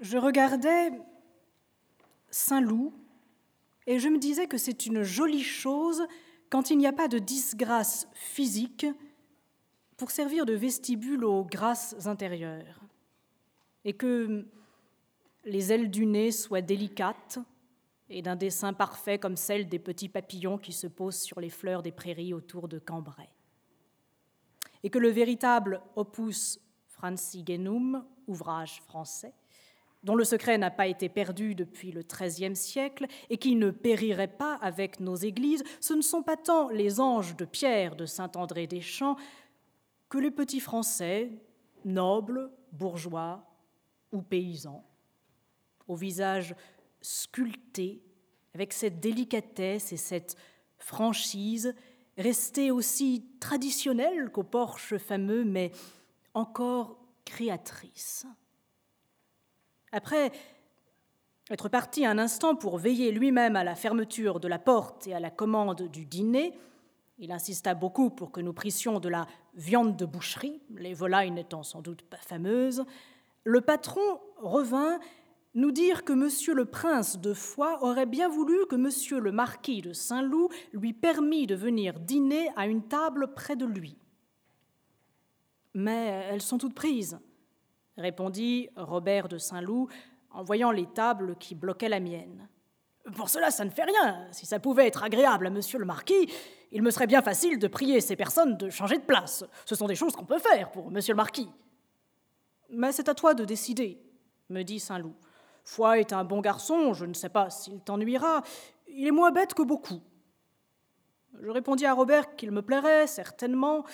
Je regardais Saint-Loup et je me disais que c'est une jolie chose quand il n'y a pas de disgrâce physique pour servir de vestibule aux grâces intérieures et que les ailes du nez soient délicates et d'un dessin parfait comme celle des petits papillons qui se posent sur les fleurs des prairies autour de Cambrai. Et que le véritable opus francigenum, ouvrage français, dont le secret n'a pas été perdu depuis le XIIIe siècle et qui ne périrait pas avec nos églises, ce ne sont pas tant les anges de pierre de Saint-André des Champs que les petits Français, nobles, bourgeois ou paysans, au visage sculpté, avec cette délicatesse et cette franchise, restée aussi traditionnelle qu'au porche fameux, mais encore créatrice. Après être parti un instant pour veiller lui-même à la fermeture de la porte et à la commande du dîner, il insista beaucoup pour que nous prissions de la viande de boucherie, les volailles n'étant sans doute pas fameuses. Le patron revint nous dire que monsieur le prince de Foix aurait bien voulu que monsieur le marquis de Saint-Loup lui permît de venir dîner à une table près de lui. Mais elles sont toutes prises, répondit Robert de Saint-Loup en voyant les tables qui bloquaient la mienne. Pour cela, ça ne fait rien. Si ça pouvait être agréable à monsieur le marquis, il me serait bien facile de prier ces personnes de changer de place. Ce sont des choses qu'on peut faire pour monsieur le marquis. Mais c'est à toi de décider, me dit Saint-Loup. Foy est un bon garçon, je ne sais pas s'il t'ennuiera, il est moins bête que beaucoup. Je répondis à Robert qu'il me plairait, certainement,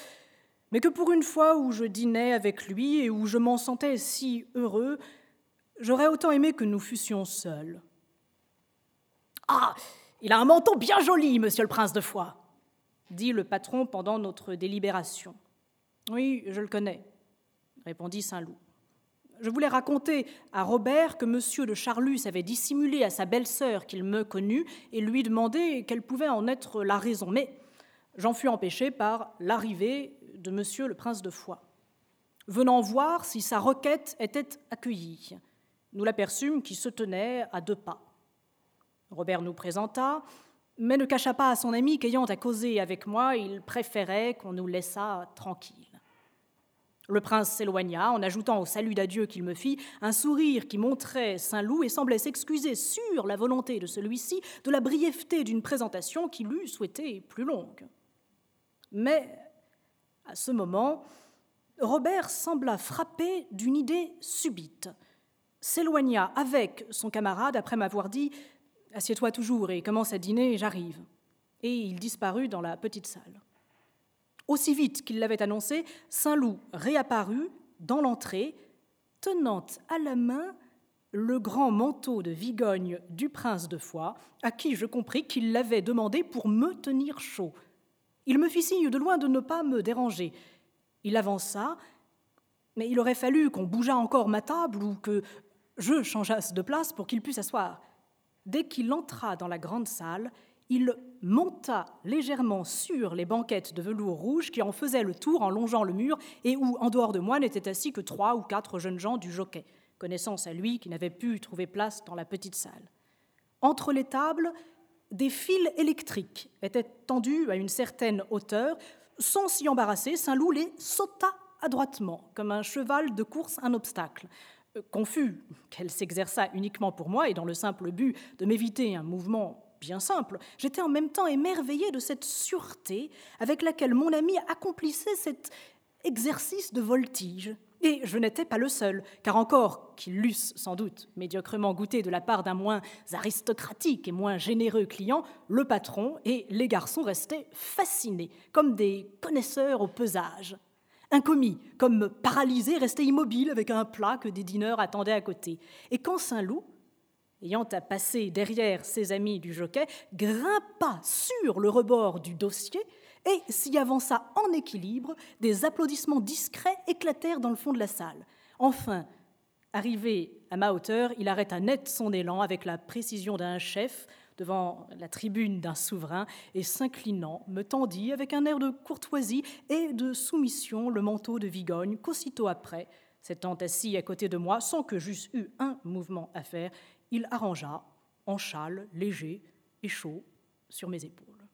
mais que pour une fois où je dînais avec lui et où je m'en sentais si heureux, j'aurais autant aimé que nous fussions seuls. Ah, il a un menton bien joli, monsieur le prince de Foix, dit le patron pendant notre délibération. Oui, je le connais, répondit Saint-Loup. Je voulais raconter à Robert que monsieur de Charlus avait dissimulé à sa belle-sœur qu'il me connut et lui demander quelle pouvait en être la raison. Mais j'en fus empêché par l'arrivée de monsieur le prince de Foix. Venant voir si sa requête était accueillie, nous l'aperçûmes qui se tenait à deux pas. Robert nous présenta, mais ne cacha pas à son ami qu'ayant à causer avec moi, il préférait qu'on nous laissât tranquilles. Le prince s'éloigna en ajoutant au salut d'adieu qu'il me fit un sourire qui montrait Saint-Loup et semblait s'excuser sur la volonté de celui-ci de la brièveté d'une présentation qu'il eût souhaitée plus longue. Mais à ce moment, Robert sembla frappé d'une idée subite, s'éloigna avec son camarade après m'avoir dit Assieds-toi toujours et commence à dîner, j'arrive. Et il disparut dans la petite salle. Aussi vite qu'il l'avait annoncé, Saint-Loup réapparut dans l'entrée, tenant à la main le grand manteau de Vigogne du prince de Foix, à qui je compris qu'il l'avait demandé pour me tenir chaud. Il me fit signe de loin de ne pas me déranger. Il avança, mais il aurait fallu qu'on bougeât encore ma table ou que je changeasse de place pour qu'il pût s'asseoir. Dès qu'il entra dans la grande salle, il monta légèrement sur les banquettes de velours rouge qui en faisaient le tour en longeant le mur et où, en dehors de moi, n'étaient assis que trois ou quatre jeunes gens du jockey, connaissance à lui qui n'avait pu trouver place dans la petite salle. Entre les tables, des fils électriques étaient tendus à une certaine hauteur. Sans s'y embarrasser, Saint-Loup les sauta adroitement, comme un cheval de course un obstacle. Euh, confus qu'elle s'exerça uniquement pour moi et dans le simple but de m'éviter un mouvement bien simple. J'étais en même temps émerveillée de cette sûreté avec laquelle mon ami accomplissait cet exercice de voltige. Et je n'étais pas le seul, car encore qu'ils l'eussent sans doute médiocrement goûté de la part d'un moins aristocratique et moins généreux client, le patron et les garçons restaient fascinés, comme des connaisseurs au pesage. Un commis, comme paralysé, restait immobile avec un plat que des dîneurs attendaient à côté. Et quand Saint-Loup, ayant à passer derrière ses amis du jockey, grimpa sur le rebord du dossier et s'y avança en équilibre. Des applaudissements discrets éclatèrent dans le fond de la salle. Enfin, arrivé à ma hauteur, il arrêta net son élan avec la précision d'un chef devant la tribune d'un souverain et s'inclinant, me tendit avec un air de courtoisie et de soumission le manteau de Vigogne qu'aussitôt après, s'étant assis à côté de moi sans que j'eusse eu un mouvement à faire, il arrangea, en châle léger et chaud, sur mes épaules.